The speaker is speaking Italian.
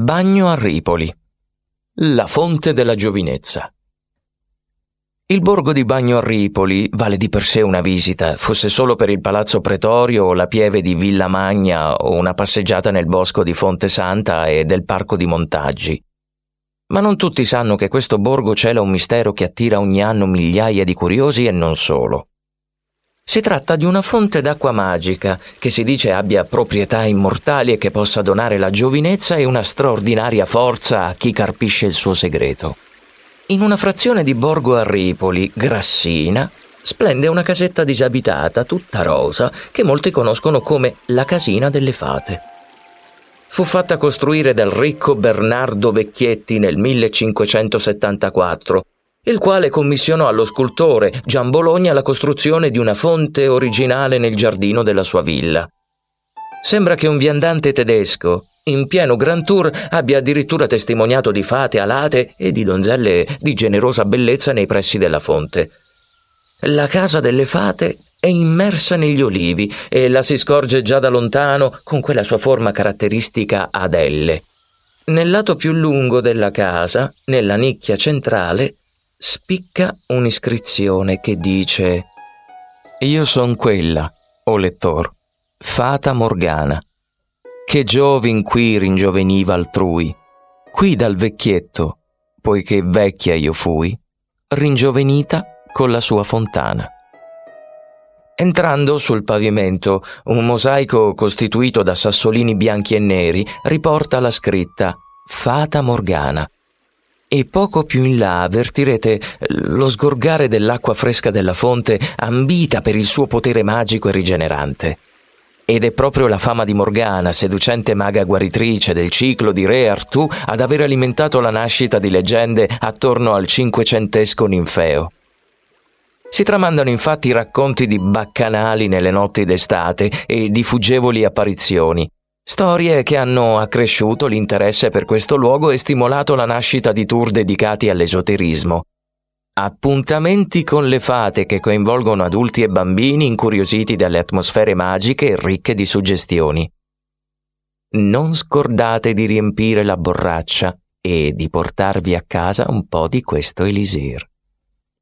Bagno a Ripoli. La fonte della giovinezza. Il borgo di Bagno a Ripoli vale di per sé una visita, fosse solo per il palazzo pretorio o la pieve di Villa Magna o una passeggiata nel bosco di Fonte Santa e del parco di Montaggi. Ma non tutti sanno che questo borgo cela un mistero che attira ogni anno migliaia di curiosi e non solo. Si tratta di una fonte d'acqua magica che si dice abbia proprietà immortali e che possa donare la giovinezza e una straordinaria forza a chi carpisce il suo segreto. In una frazione di Borgo a Ripoli, Grassina, splende una casetta disabitata, tutta rosa, che molti conoscono come la Casina delle Fate. Fu fatta costruire dal ricco Bernardo Vecchietti nel 1574 il quale commissionò allo scultore Gian Bologna la costruzione di una fonte originale nel giardino della sua villa. Sembra che un viandante tedesco, in pieno Grand Tour, abbia addirittura testimoniato di fate alate e di donzelle di generosa bellezza nei pressi della fonte. La casa delle fate è immersa negli olivi e la si scorge già da lontano con quella sua forma caratteristica ad L. Nel lato più lungo della casa, nella nicchia centrale, spicca un'iscrizione che dice Io son quella, o lettor, fata Morgana, che giovin qui ringioveniva altrui, qui dal vecchietto, poiché vecchia io fui, ringiovenita con la sua fontana. Entrando sul pavimento, un mosaico costituito da sassolini bianchi e neri riporta la scritta Fata Morgana, e poco più in là avvertirete lo sgorgare dell'acqua fresca della fonte ambita per il suo potere magico e rigenerante. Ed è proprio la fama di Morgana, seducente maga guaritrice del ciclo di Re Artù, ad aver alimentato la nascita di leggende attorno al cinquecentesco ninfeo. Si tramandano infatti racconti di baccanali nelle notti d'estate e di fuggevoli apparizioni, Storie che hanno accresciuto l'interesse per questo luogo e stimolato la nascita di tour dedicati all'esoterismo. Appuntamenti con le fate che coinvolgono adulti e bambini incuriositi dalle atmosfere magiche e ricche di suggestioni. Non scordate di riempire la borraccia e di portarvi a casa un po' di questo elisir.